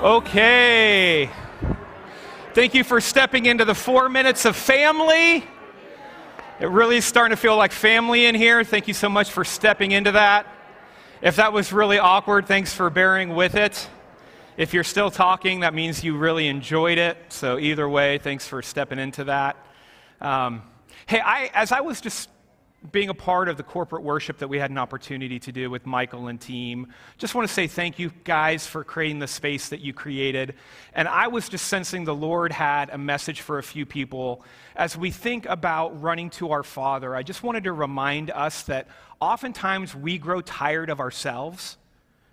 Okay. Thank you for stepping into the four minutes of family. It really is starting to feel like family in here. Thank you so much for stepping into that. If that was really awkward, thanks for bearing with it. If you're still talking, that means you really enjoyed it. So, either way, thanks for stepping into that. Um, hey, I, as I was just being a part of the corporate worship that we had an opportunity to do with Michael and team. Just want to say thank you guys for creating the space that you created. And I was just sensing the Lord had a message for a few people as we think about running to our Father. I just wanted to remind us that oftentimes we grow tired of ourselves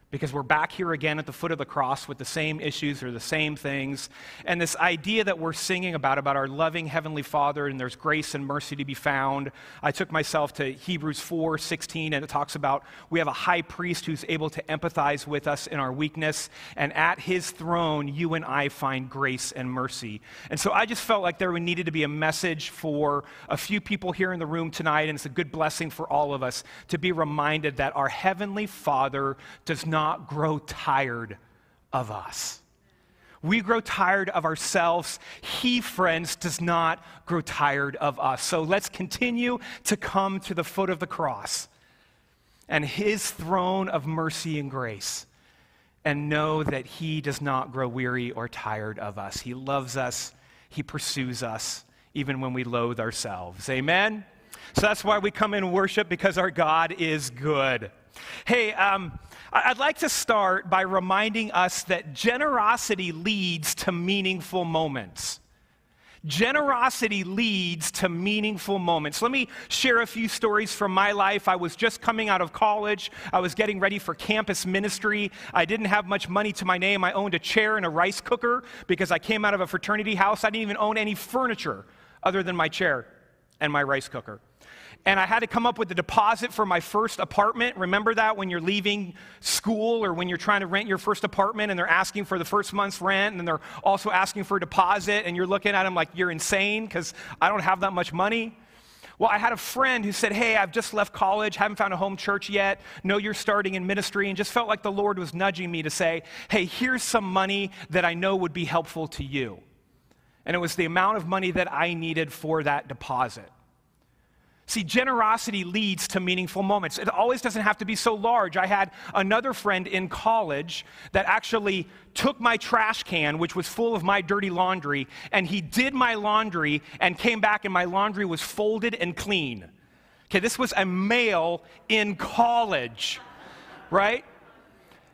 because we're back here again at the foot of the cross with the same issues or the same things. And this idea that we're singing about, about our loving Heavenly Father and there's grace and mercy to be found. I took myself to Hebrews 4 16, and it talks about we have a high priest who's able to empathize with us in our weakness. And at his throne, you and I find grace and mercy. And so I just felt like there needed to be a message for a few people here in the room tonight, and it's a good blessing for all of us to be reminded that our Heavenly Father does not not grow tired of us. We grow tired of ourselves. He, friends, does not grow tired of us. So let's continue to come to the foot of the cross and his throne of mercy and grace and know that he does not grow weary or tired of us. He loves us, he pursues us, even when we loathe ourselves. Amen? So that's why we come in worship because our God is good. Hey, um, I'd like to start by reminding us that generosity leads to meaningful moments. Generosity leads to meaningful moments. Let me share a few stories from my life. I was just coming out of college. I was getting ready for campus ministry. I didn't have much money to my name. I owned a chair and a rice cooker because I came out of a fraternity house. I didn't even own any furniture other than my chair and my rice cooker and I had to come up with a deposit for my first apartment. Remember that when you're leaving school or when you're trying to rent your first apartment and they're asking for the first month's rent and they're also asking for a deposit and you're looking at them like you're insane because I don't have that much money. Well, I had a friend who said, Hey, I've just left college, haven't found a home church yet, know you're starting in ministry, and just felt like the Lord was nudging me to say, Hey, here's some money that I know would be helpful to you. And it was the amount of money that I needed for that deposit. See, generosity leads to meaningful moments. It always doesn't have to be so large. I had another friend in college that actually took my trash can, which was full of my dirty laundry, and he did my laundry and came back, and my laundry was folded and clean. Okay, this was a male in college, right?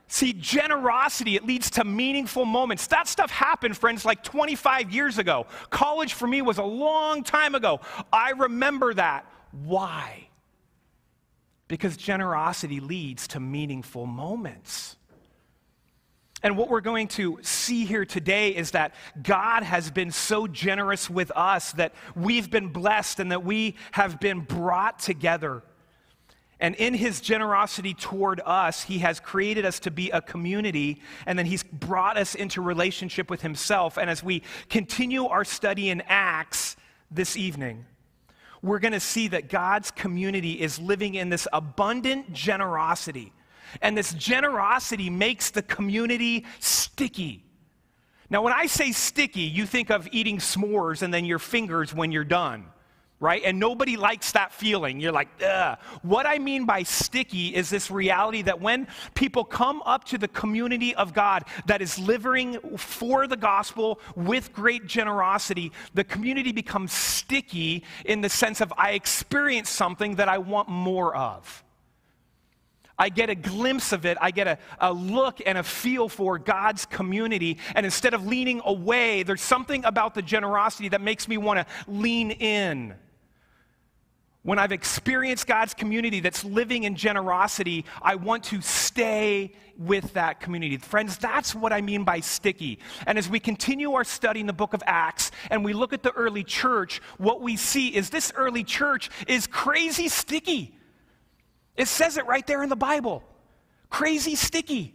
See, generosity, it leads to meaningful moments. That stuff happened, friends, like 25 years ago. College for me was a long time ago. I remember that. Why? Because generosity leads to meaningful moments. And what we're going to see here today is that God has been so generous with us that we've been blessed and that we have been brought together. And in his generosity toward us, he has created us to be a community, and then he's brought us into relationship with himself. And as we continue our study in Acts this evening, we're going to see that God's community is living in this abundant generosity. And this generosity makes the community sticky. Now, when I say sticky, you think of eating s'mores and then your fingers when you're done right? And nobody likes that feeling. You're like, ugh. What I mean by sticky is this reality that when people come up to the community of God that is living for the gospel with great generosity, the community becomes sticky in the sense of I experience something that I want more of. I get a glimpse of it. I get a, a look and a feel for God's community. And instead of leaning away, there's something about the generosity that makes me want to lean in when I've experienced God's community that's living in generosity, I want to stay with that community. Friends, that's what I mean by sticky. And as we continue our study in the book of Acts and we look at the early church, what we see is this early church is crazy sticky. It says it right there in the Bible crazy sticky.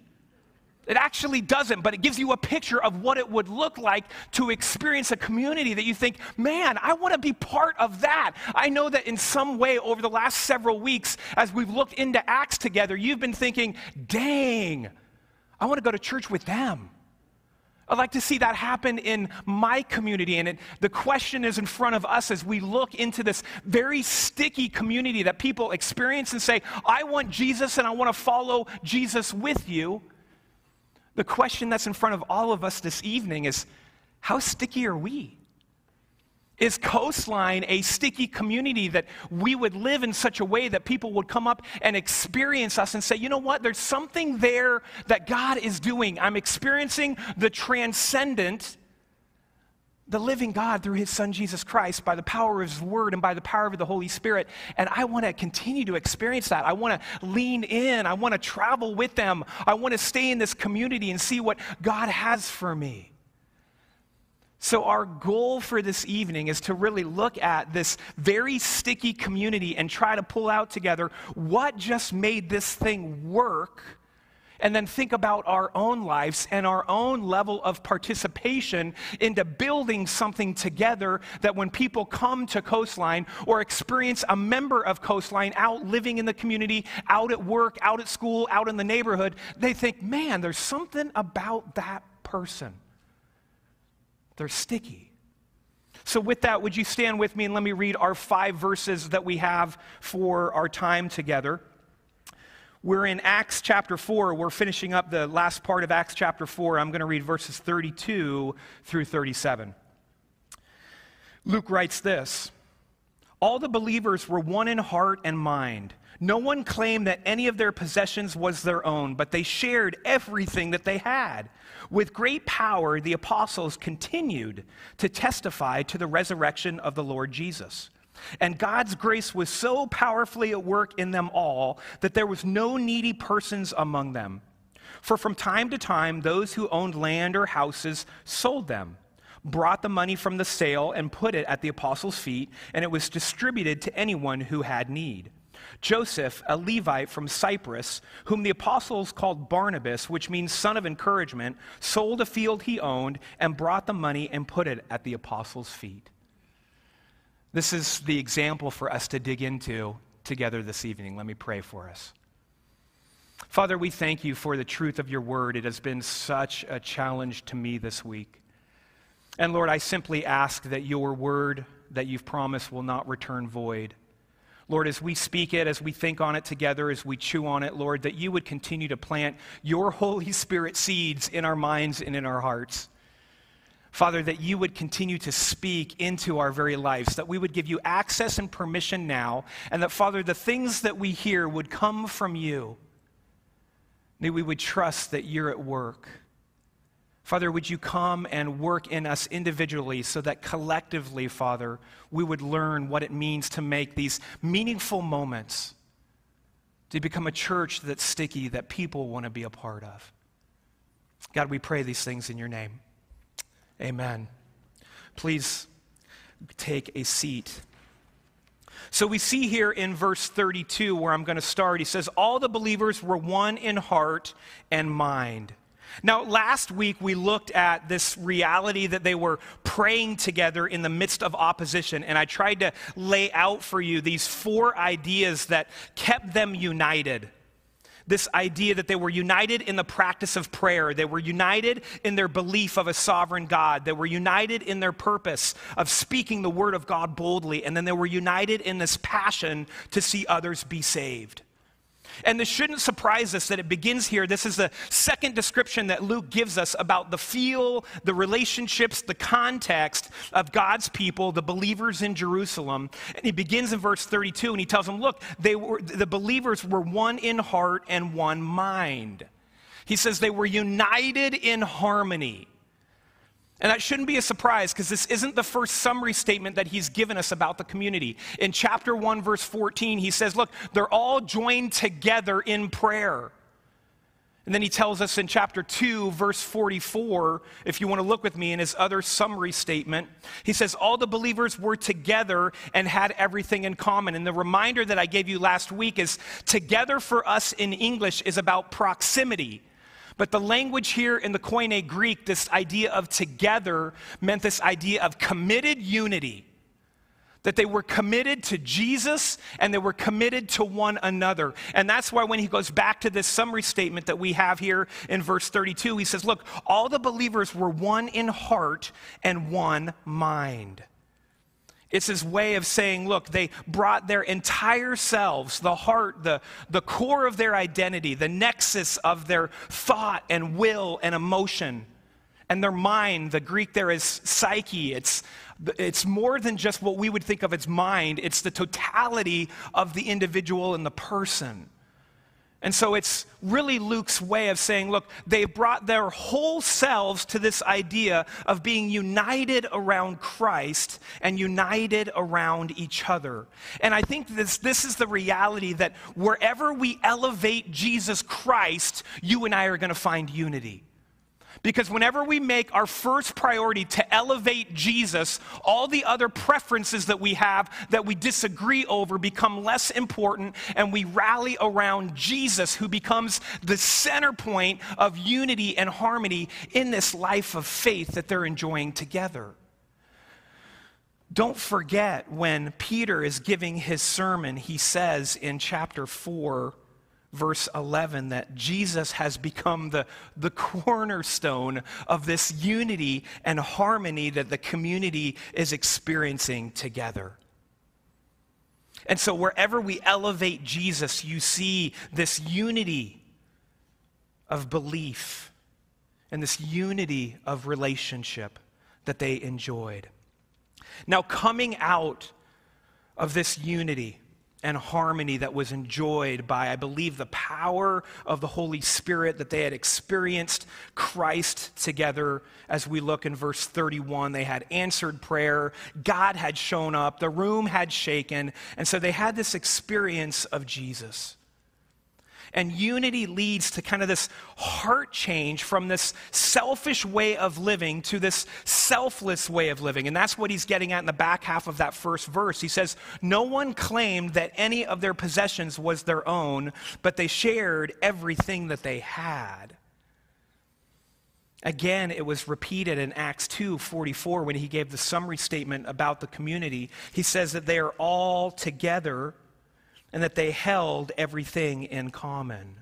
It actually doesn't, but it gives you a picture of what it would look like to experience a community that you think, man, I want to be part of that. I know that in some way over the last several weeks, as we've looked into Acts together, you've been thinking, dang, I want to go to church with them. I'd like to see that happen in my community. And it, the question is in front of us as we look into this very sticky community that people experience and say, I want Jesus and I want to follow Jesus with you. The question that's in front of all of us this evening is how sticky are we? Is Coastline a sticky community that we would live in such a way that people would come up and experience us and say, you know what, there's something there that God is doing. I'm experiencing the transcendent, the living God through his son Jesus Christ by the power of his word and by the power of the Holy Spirit. And I want to continue to experience that. I want to lean in. I want to travel with them. I want to stay in this community and see what God has for me. So, our goal for this evening is to really look at this very sticky community and try to pull out together what just made this thing work, and then think about our own lives and our own level of participation into building something together that when people come to Coastline or experience a member of Coastline out living in the community, out at work, out at school, out in the neighborhood, they think, man, there's something about that person. They're sticky. So, with that, would you stand with me and let me read our five verses that we have for our time together? We're in Acts chapter 4. We're finishing up the last part of Acts chapter 4. I'm going to read verses 32 through 37. Luke writes this All the believers were one in heart and mind. No one claimed that any of their possessions was their own, but they shared everything that they had. With great power, the apostles continued to testify to the resurrection of the Lord Jesus. And God's grace was so powerfully at work in them all that there was no needy persons among them. For from time to time, those who owned land or houses sold them, brought the money from the sale, and put it at the apostles' feet, and it was distributed to anyone who had need. Joseph, a Levite from Cyprus, whom the apostles called Barnabas, which means son of encouragement, sold a field he owned and brought the money and put it at the apostles' feet. This is the example for us to dig into together this evening. Let me pray for us. Father, we thank you for the truth of your word. It has been such a challenge to me this week. And Lord, I simply ask that your word that you've promised will not return void. Lord, as we speak it, as we think on it together, as we chew on it, Lord, that you would continue to plant your Holy Spirit seeds in our minds and in our hearts. Father, that you would continue to speak into our very lives, that we would give you access and permission now, and that, Father, the things that we hear would come from you. That we would trust that you're at work. Father, would you come and work in us individually so that collectively, Father, we would learn what it means to make these meaningful moments, to become a church that's sticky, that people want to be a part of. God, we pray these things in your name. Amen. Please take a seat. So we see here in verse 32, where I'm going to start, he says, All the believers were one in heart and mind. Now, last week we looked at this reality that they were praying together in the midst of opposition, and I tried to lay out for you these four ideas that kept them united. This idea that they were united in the practice of prayer. They were united in their belief of a sovereign God. They were united in their purpose of speaking the word of God boldly. And then they were united in this passion to see others be saved. And this shouldn't surprise us that it begins here. This is the second description that Luke gives us about the feel, the relationships, the context of God's people, the believers in Jerusalem. And he begins in verse 32 and he tells them, look, they were, the believers were one in heart and one mind. He says they were united in harmony. And that shouldn't be a surprise because this isn't the first summary statement that he's given us about the community. In chapter 1, verse 14, he says, Look, they're all joined together in prayer. And then he tells us in chapter 2, verse 44, if you want to look with me in his other summary statement, he says, All the believers were together and had everything in common. And the reminder that I gave you last week is together for us in English is about proximity. But the language here in the Koine Greek, this idea of together, meant this idea of committed unity. that they were committed to Jesus and they were committed to one another. And that's why when he goes back to this summary statement that we have here in verse 32, he says, Look, all the believers were one in heart and one mind. It's his way of saying, look, they brought their entire selves, the heart, the, the core of their identity, the nexus of their thought and will and emotion, and their mind. The Greek there is psyche. It's it's more than just what we would think of as mind, it's the totality of the individual and the person. And so it's really Luke's way of saying, look, they brought their whole selves to this idea of being united around Christ and united around each other. And I think this, this is the reality that wherever we elevate Jesus Christ, you and I are going to find unity. Because whenever we make our first priority to elevate Jesus, all the other preferences that we have that we disagree over become less important, and we rally around Jesus, who becomes the center point of unity and harmony in this life of faith that they're enjoying together. Don't forget when Peter is giving his sermon, he says in chapter 4, verse 11 that Jesus has become the, the cornerstone of this unity and harmony that the community is experiencing together. And so, wherever we elevate Jesus, you see this unity of belief and this unity of relationship that they enjoyed. Now, coming out of this unity, and harmony that was enjoyed by, I believe, the power of the Holy Spirit that they had experienced Christ together. As we look in verse 31, they had answered prayer, God had shown up, the room had shaken, and so they had this experience of Jesus. And unity leads to kind of this heart change from this selfish way of living to this selfless way of living. And that's what he's getting at in the back half of that first verse. He says, No one claimed that any of their possessions was their own, but they shared everything that they had. Again, it was repeated in Acts 2 44 when he gave the summary statement about the community. He says that they are all together and that they held everything in common.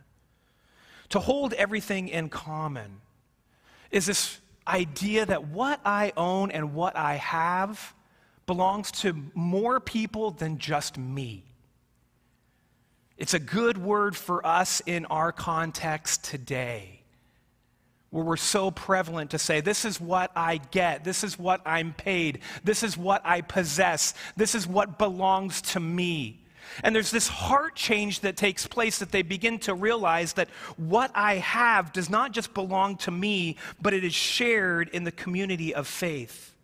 To hold everything in common is this idea that what I own and what I have belongs to more people than just me. It's a good word for us in our context today, where we're so prevalent to say, This is what I get, this is what I'm paid, this is what I possess, this is what belongs to me. And there's this heart change that takes place that they begin to realize that what I have does not just belong to me, but it is shared in the community of faith.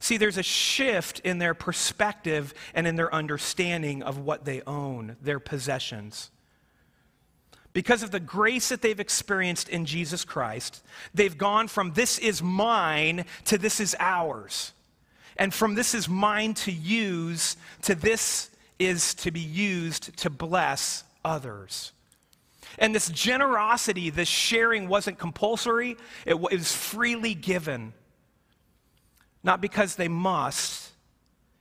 See, there's a shift in their perspective and in their understanding of what they own, their possessions. Because of the grace that they've experienced in Jesus Christ, they've gone from this is mine to this is ours. And from this is mine to use to this is to be used to bless others. And this generosity, this sharing wasn't compulsory, it was freely given. Not because they must,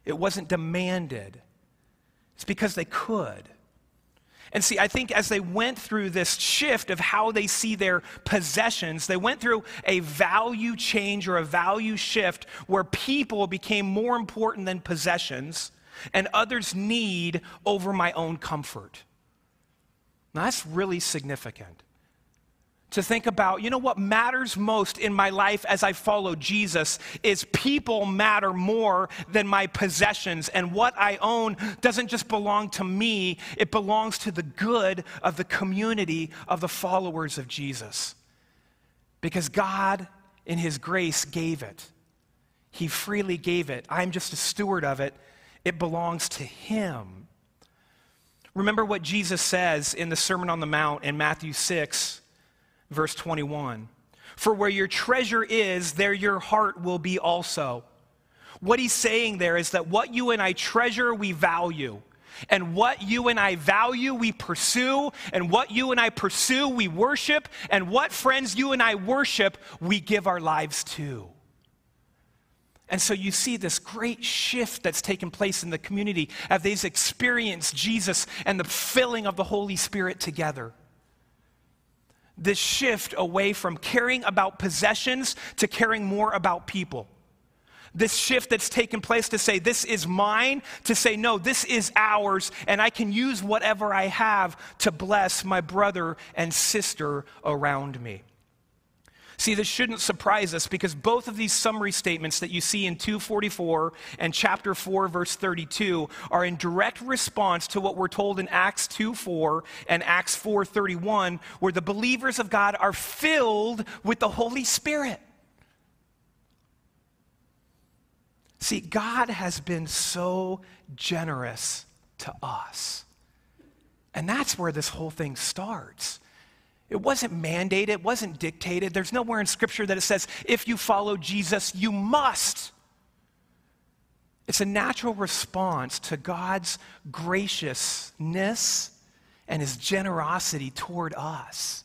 it wasn't demanded, it's because they could. And see, I think as they went through this shift of how they see their possessions, they went through a value change or a value shift where people became more important than possessions and others' need over my own comfort. Now, that's really significant. To think about, you know, what matters most in my life as I follow Jesus is people matter more than my possessions. And what I own doesn't just belong to me, it belongs to the good of the community of the followers of Jesus. Because God, in His grace, gave it. He freely gave it. I'm just a steward of it, it belongs to Him. Remember what Jesus says in the Sermon on the Mount in Matthew 6, verse 21. For where your treasure is, there your heart will be also. What he's saying there is that what you and I treasure, we value. And what you and I value, we pursue. And what you and I pursue, we worship. And what friends you and I worship, we give our lives to. And so you see this great shift that's taken place in the community as they've experienced Jesus and the filling of the Holy Spirit together. This shift away from caring about possessions to caring more about people. This shift that's taken place to say, this is mine, to say, no, this is ours, and I can use whatever I have to bless my brother and sister around me. See, this shouldn't surprise us because both of these summary statements that you see in 244 and chapter 4, verse 32, are in direct response to what we're told in Acts 2 4 and Acts 4:31, where the believers of God are filled with the Holy Spirit. See, God has been so generous to us. And that's where this whole thing starts. It wasn't mandated, it wasn't dictated. There's nowhere in Scripture that it says, if you follow Jesus, you must. It's a natural response to God's graciousness and his generosity toward us.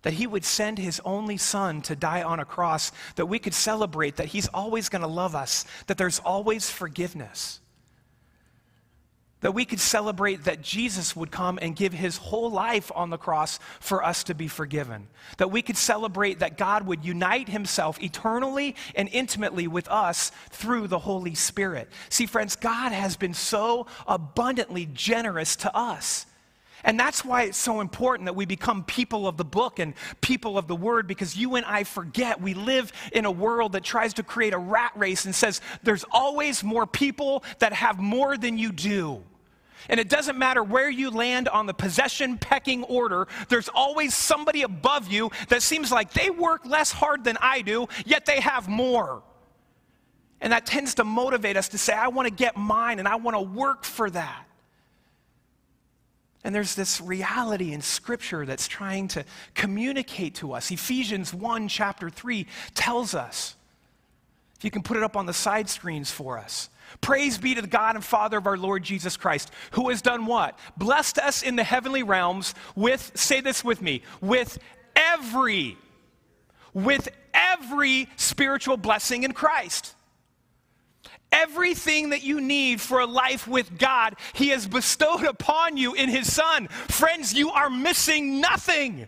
That he would send his only son to die on a cross, that we could celebrate that he's always going to love us, that there's always forgiveness that we could celebrate that Jesus would come and give his whole life on the cross for us to be forgiven. That we could celebrate that God would unite himself eternally and intimately with us through the Holy Spirit. See, friends, God has been so abundantly generous to us. And that's why it's so important that we become people of the book and people of the word because you and I forget we live in a world that tries to create a rat race and says there's always more people that have more than you do. And it doesn't matter where you land on the possession pecking order, there's always somebody above you that seems like they work less hard than I do, yet they have more. And that tends to motivate us to say, I want to get mine and I want to work for that. And there's this reality in Scripture that's trying to communicate to us. Ephesians 1, chapter 3, tells us. If you can put it up on the side screens for us. Praise be to the God and Father of our Lord Jesus Christ, who has done what? Blessed us in the heavenly realms with, say this with me, with every, with every spiritual blessing in Christ. Everything that you need for a life with God, He has bestowed upon you in His Son. Friends, you are missing nothing.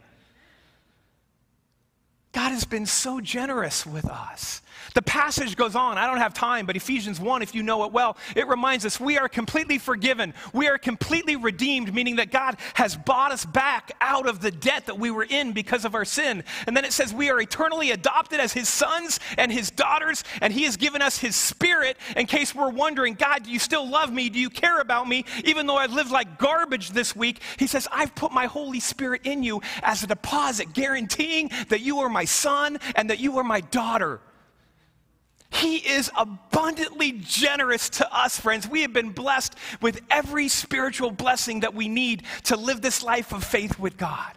God has been so generous with us. The passage goes on. I don't have time, but Ephesians 1, if you know it well, it reminds us we are completely forgiven. We are completely redeemed, meaning that God has bought us back out of the debt that we were in because of our sin. And then it says we are eternally adopted as his sons and his daughters, and he has given us his spirit in case we're wondering, God, do you still love me? Do you care about me? Even though I've lived like garbage this week, he says, I've put my Holy Spirit in you as a deposit, guaranteeing that you are my son and that you are my daughter. He is abundantly generous to us, friends. We have been blessed with every spiritual blessing that we need to live this life of faith with God.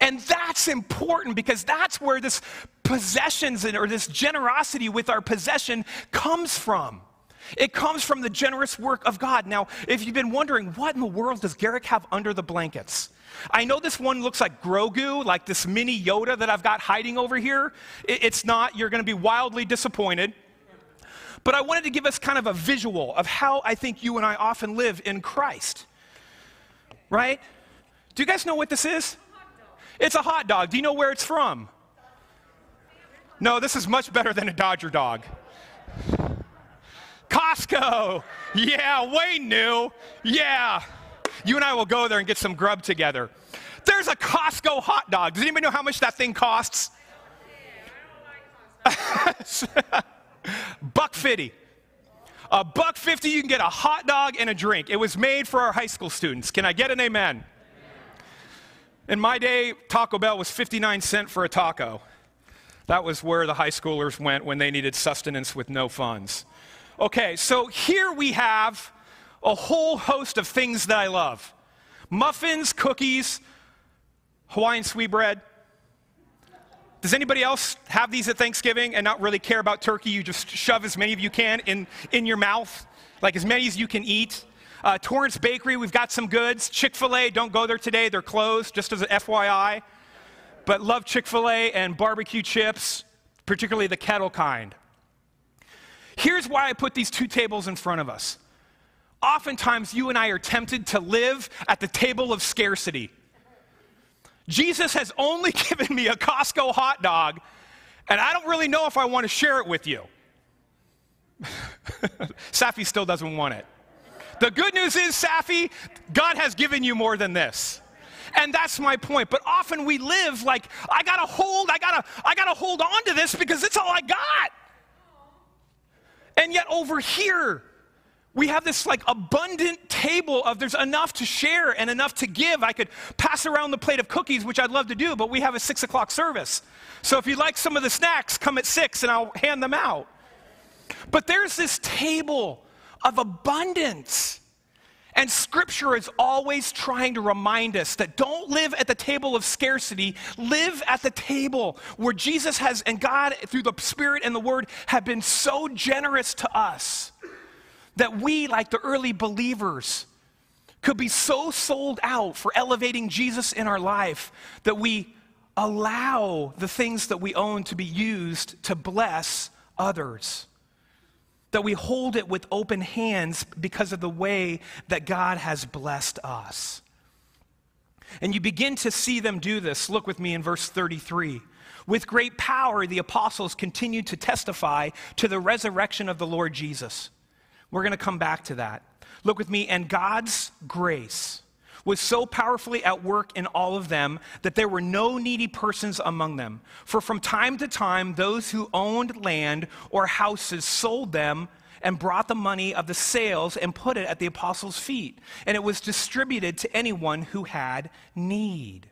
And that's important because that's where this possessions or this generosity with our possession comes from. It comes from the generous work of God. Now, if you've been wondering, what in the world does Garrick have under the blankets? I know this one looks like Grogu, like this mini Yoda that I've got hiding over here. It's not. You're going to be wildly disappointed. But I wanted to give us kind of a visual of how I think you and I often live in Christ. Right? Do you guys know what this is? It's a hot dog. Do you know where it's from? No, this is much better than a Dodger dog. Costco. Yeah, Wayne knew. Yeah. You and I will go there and get some grub together. There's a Costco hot dog. Does anybody know how much that thing costs? buck fifty. A buck fifty, you can get a hot dog and a drink. It was made for our high school students. Can I get an amen? In my day, Taco Bell was 59 cent for a taco. That was where the high schoolers went when they needed sustenance with no funds. Okay, so here we have a whole host of things that I love muffins, cookies, Hawaiian sweetbread. Does anybody else have these at Thanksgiving and not really care about turkey? You just shove as many of you can in, in your mouth, like as many as you can eat. Uh, Torrance Bakery, we've got some goods. Chick fil A, don't go there today, they're closed, just as an FYI. But love Chick fil A and barbecue chips, particularly the kettle kind. Here's why I put these two tables in front of us. Oftentimes, you and I are tempted to live at the table of scarcity. Jesus has only given me a Costco hot dog, and I don't really know if I want to share it with you. Safi still doesn't want it. The good news is, Safi, God has given you more than this. And that's my point. But often we live like, I gotta hold, I gotta, I gotta hold on to this because it's all I got. And yet over here, we have this like abundant table of there's enough to share and enough to give. I could pass around the plate of cookies, which I'd love to do, but we have a six o'clock service. So if you like some of the snacks, come at six and I'll hand them out. But there's this table of abundance. And scripture is always trying to remind us that don't live at the table of scarcity, live at the table where Jesus has, and God, through the Spirit and the Word, have been so generous to us that we, like the early believers, could be so sold out for elevating Jesus in our life that we allow the things that we own to be used to bless others that we hold it with open hands because of the way that God has blessed us. And you begin to see them do this. Look with me in verse 33. With great power, the apostles continued to testify to the resurrection of the Lord Jesus. We're going to come back to that. Look with me, and God's grace was so powerfully at work in all of them that there were no needy persons among them. For from time to time, those who owned land or houses sold them and brought the money of the sales and put it at the apostles' feet. And it was distributed to anyone who had need.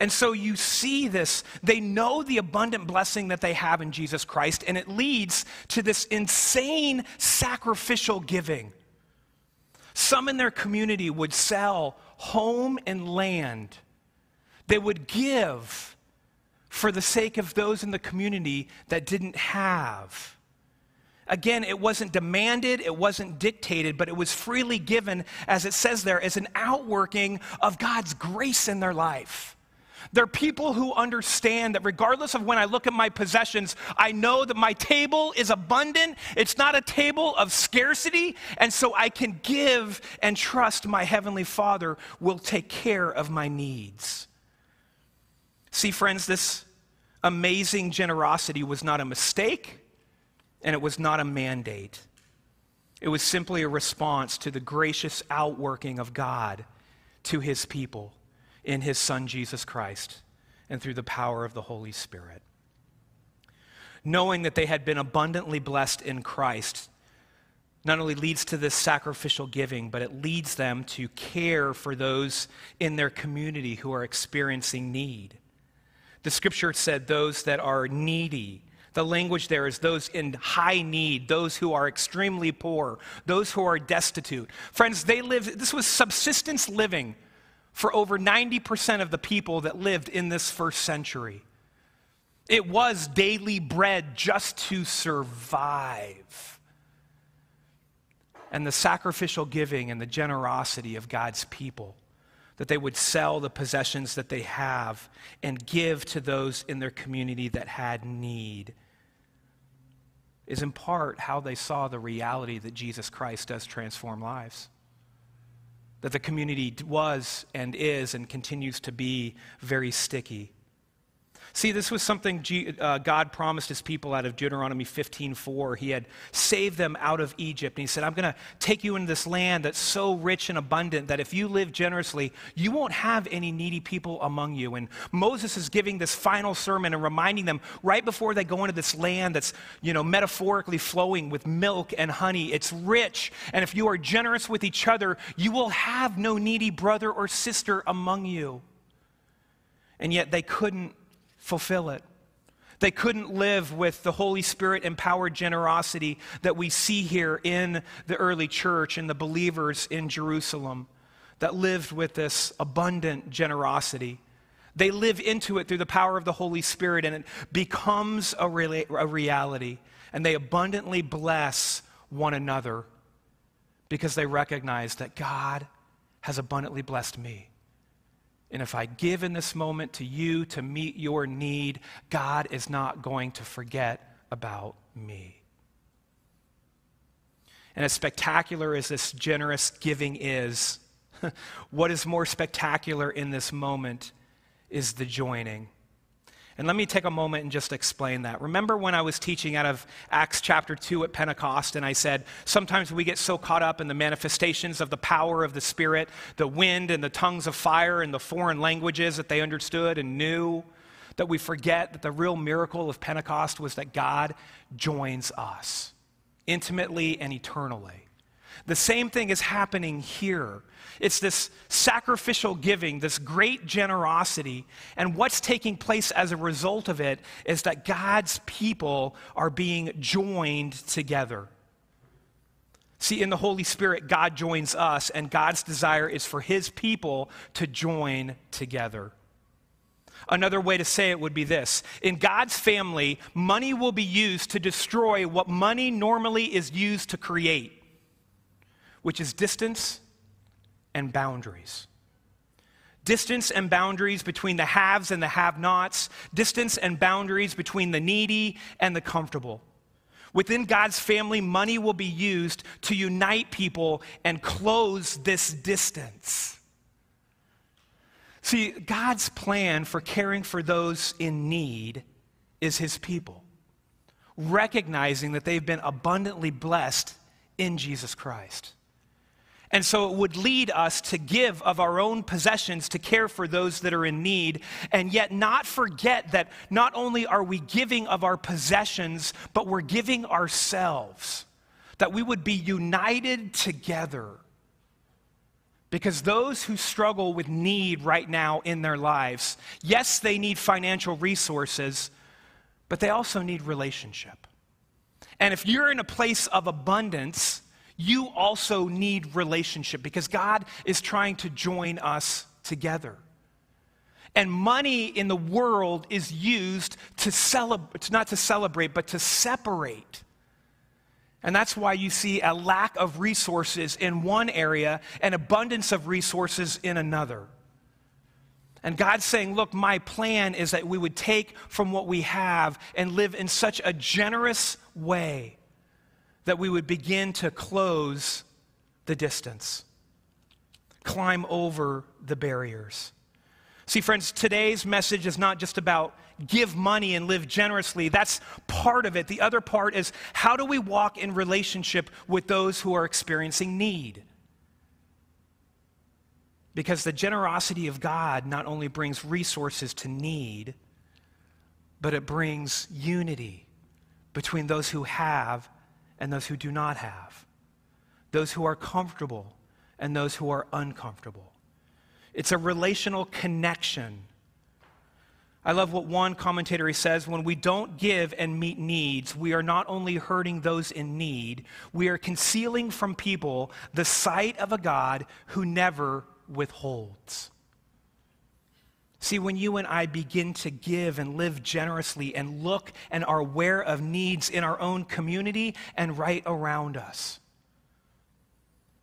And so you see this. They know the abundant blessing that they have in Jesus Christ, and it leads to this insane sacrificial giving. Some in their community would sell home and land. They would give for the sake of those in the community that didn't have. Again, it wasn't demanded, it wasn't dictated, but it was freely given, as it says there, as an outworking of God's grace in their life. They're people who understand that regardless of when I look at my possessions, I know that my table is abundant. It's not a table of scarcity. And so I can give and trust my Heavenly Father will take care of my needs. See, friends, this amazing generosity was not a mistake and it was not a mandate. It was simply a response to the gracious outworking of God to his people in his Son, Jesus Christ, and through the power of the Holy Spirit. Knowing that they had been abundantly blessed in Christ not only leads to this sacrificial giving, but it leads them to care for those in their community who are experiencing need. The scripture said, those that are needy. The language there is those in high need, those who are extremely poor, those who are destitute. Friends, they live, this was subsistence living for over 90% of the people that lived in this first century. It was daily bread just to survive. And the sacrificial giving and the generosity of God's people, that they would sell the possessions that they have and give to those in their community that had need, is in part how they saw the reality that Jesus Christ does transform lives that the community was and is and continues to be very sticky. See, this was something G, uh, God promised his people out of Deuteronomy 15:4. He had saved them out of Egypt, and he said, "I'm going to take you into this land that's so rich and abundant that if you live generously, you won't have any needy people among you." And Moses is giving this final sermon and reminding them right before they go into this land that's, you know, metaphorically flowing with milk and honey. It's rich, and if you are generous with each other, you will have no needy brother or sister among you. And yet they couldn't fulfill it. They couldn't live with the Holy Spirit empowered generosity that we see here in the early church and the believers in Jerusalem that lived with this abundant generosity. They live into it through the power of the Holy Spirit and it becomes a, re- a reality. And they abundantly bless one another because they recognize that God has abundantly blessed me. And if I give in this moment to you to meet your need, God is not going to forget about me. And as spectacular as this generous giving is, what is more spectacular in this moment is the joining. And let me take a moment and just explain that. Remember when I was teaching out of Acts chapter 2 at Pentecost, and I said sometimes we get so caught up in the manifestations of the power of the Spirit, the wind and the tongues of fire and the foreign languages that they understood and knew, that we forget that the real miracle of Pentecost was that God joins us intimately and eternally. The same thing is happening here. It's this sacrificial giving, this great generosity. And what's taking place as a result of it is that God's people are being joined together. See, in the Holy Spirit, God joins us, and God's desire is for his people to join together. Another way to say it would be this In God's family, money will be used to destroy what money normally is used to create, which is distance and boundaries. Distance and boundaries between the haves and the have nots, distance and boundaries between the needy and the comfortable. Within God's family, money will be used to unite people and close this distance. See, God's plan for caring for those in need is his people, recognizing that they've been abundantly blessed in Jesus Christ. And so it would lead us to give of our own possessions to care for those that are in need, and yet not forget that not only are we giving of our possessions, but we're giving ourselves. That we would be united together because those who struggle with need right now in their lives, yes, they need financial resources, but they also need relationship. And if you're in a place of abundance, you also need relationship because God is trying to join us together. And money in the world is used to celebrate, not to celebrate, but to separate. And that's why you see a lack of resources in one area and abundance of resources in another. And God's saying, Look, my plan is that we would take from what we have and live in such a generous way that we would begin to close the distance, climb over the barriers. See, friends, today's message is not just about give money and live generously. That's part of it. The other part is how do we walk in relationship with those who are experiencing need? Because the generosity of God not only brings resources to need, but it brings unity between those who have and those who do not have, those who are comfortable and those who are uncomfortable. It's a relational connection I love what one commentator says when we don't give and meet needs, we are not only hurting those in need, we are concealing from people the sight of a God who never withholds. See, when you and I begin to give and live generously and look and are aware of needs in our own community and right around us,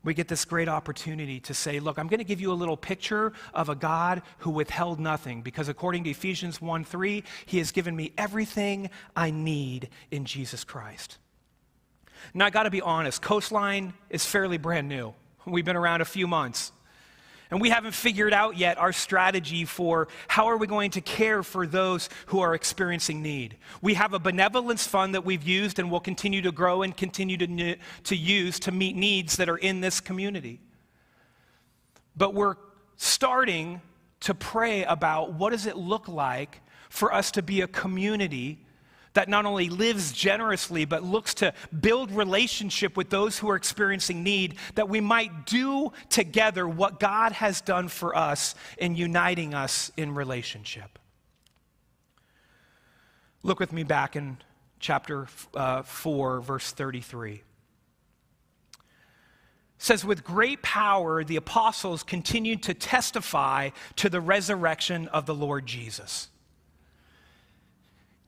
we get this great opportunity to say, look, I'm going to give you a little picture of a God who withheld nothing because according to Ephesians 1 3, he has given me everything I need in Jesus Christ. Now, I got to be honest, Coastline is fairly brand new. We've been around a few months. And we haven't figured out yet our strategy for how are we going to care for those who are experiencing need. We have a benevolence fund that we've used and will continue to grow and continue to, to use to meet needs that are in this community. But we're starting to pray about what does it look like for us to be a community that not only lives generously, but looks to build relationship with those who are experiencing need, that we might do together what God has done for us in uniting us in relationship. Look with me back in chapter uh, 4, verse 33. It says, With great power, the apostles continued to testify to the resurrection of the Lord Jesus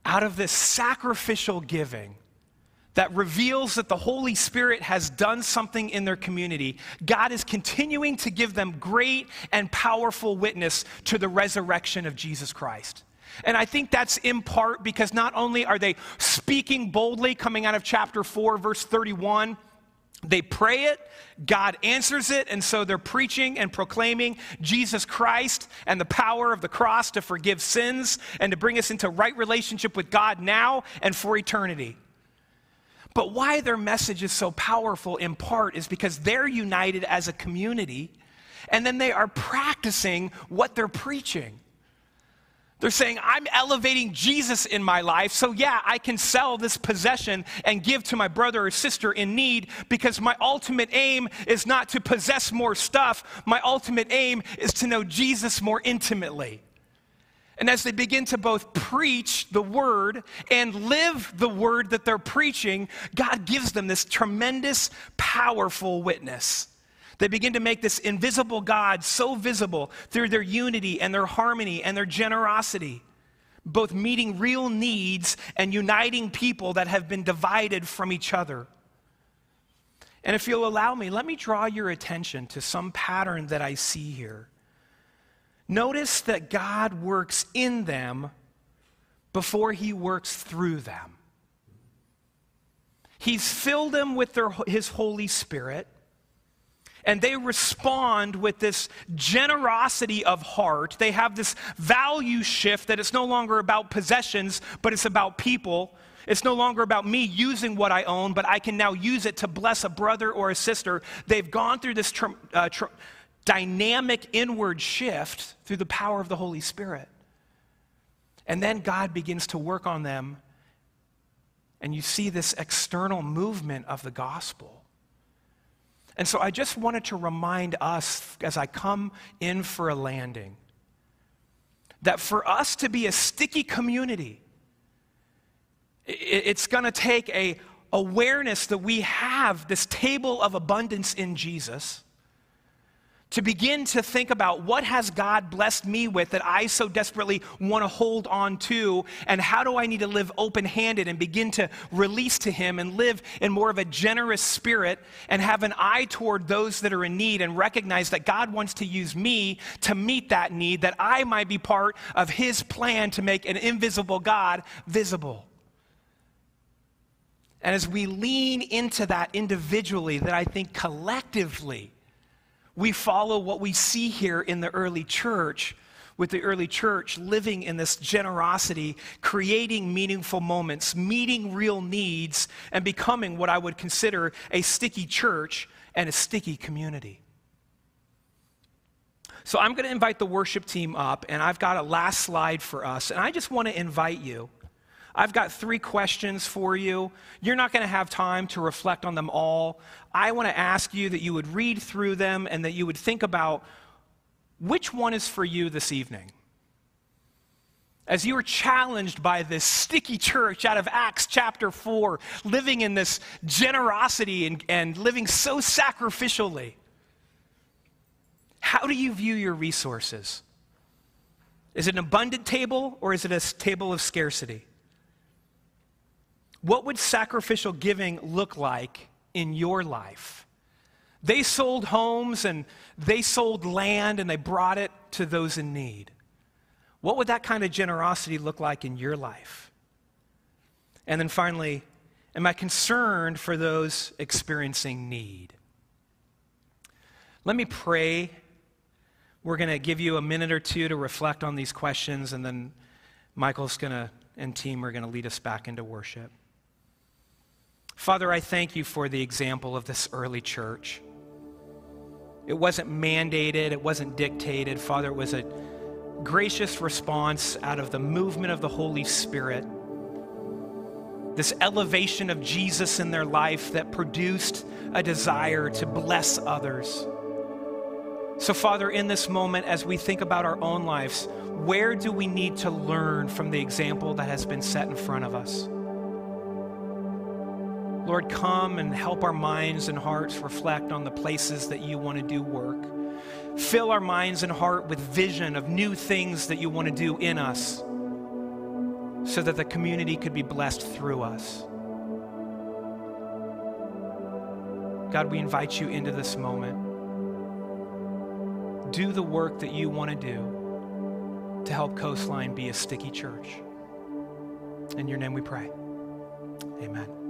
out of this sacrificial giving that reveals that the Holy Spirit has done something in their community, God is continuing to give them great and powerful witness to the resurrection of Jesus Christ. And I think that's in part because not only are they speaking boldly coming out of chapter 4, verse 31, They pray it, God answers it, and so they're preaching and proclaiming Jesus Christ and the power of the cross to forgive sins and to bring us into right relationship with God now and for eternity. But why their message is so powerful in part is because they're united as a community and then they are practicing what they're preaching. They're saying, I'm elevating Jesus in my life, so yeah, I can sell this possession and give to my brother or sister in need because my ultimate aim is not to possess more stuff. My ultimate aim is to know Jesus more intimately. And as they begin to both preach the word and live the word that they're preaching, God gives them this tremendous, powerful witness. They begin to make this invisible God so visible through their unity and their harmony and their generosity, both meeting real needs and uniting people that have been divided from each other. And if you'll allow me, let me draw your attention to some pattern that I see here. Notice that God works in them before he works through them. He's filled them with their, his Holy Spirit. And they respond with this generosity of heart. They have this value shift that it's no longer about possessions, but it's about people. It's no longer about me using what I own, but I can now use it to bless a brother or a sister. They've gone through this tr- uh, tr- dynamic inward shift through the power of the Holy Spirit. And then God begins to work on them, and you see this external movement of the gospel. And so I just wanted to remind us as I come in for a landing that for us to be a sticky community, it's going to take a awareness that we have this table of abundance in Jesus to begin to think about what has God blessed me with that I so desperately want to hold on to and how do I need to live open-handed and begin to release to him and live in more of a generous spirit and have an eye toward those that are in need and recognize that God wants to use me to meet that need that I might be part of his plan to make an invisible God visible. And as we lean into that individually, that I think collectively we follow what we see here in the early church, with the early church living in this generosity, creating meaningful moments, meeting real needs, and becoming what I would consider a sticky church and a sticky community. So I'm going to invite the worship team up, and I've got a last slide for us. And I just want to invite you I've got three questions for you. You're not going to have time to reflect on them all. I want to ask you that you would read through them and that you would think about which one is for you this evening. As you are challenged by this sticky church out of Acts chapter 4, living in this generosity and, and living so sacrificially, how do you view your resources? Is it an abundant table or is it a table of scarcity? What would sacrificial giving look like in your life? They sold homes and they sold land and they brought it to those in need. What would that kind of generosity look like in your life? And then finally, am I concerned for those experiencing need? Let me pray. We're going to give you a minute or two to reflect on these questions, and then Michael's going to and team are going to lead us back into worship. Father, I thank you for the example of this early church. It wasn't mandated, it wasn't dictated. Father, it was a gracious response out of the movement of the Holy Spirit. This elevation of Jesus in their life that produced a desire to bless others. So, Father, in this moment, as we think about our own lives, where do we need to learn from the example that has been set in front of us? Lord, come and help our minds and hearts reflect on the places that you want to do work. Fill our minds and heart with vision of new things that you want to do in us so that the community could be blessed through us. God, we invite you into this moment. Do the work that you want to do to help Coastline be a sticky church. In your name we pray. Amen.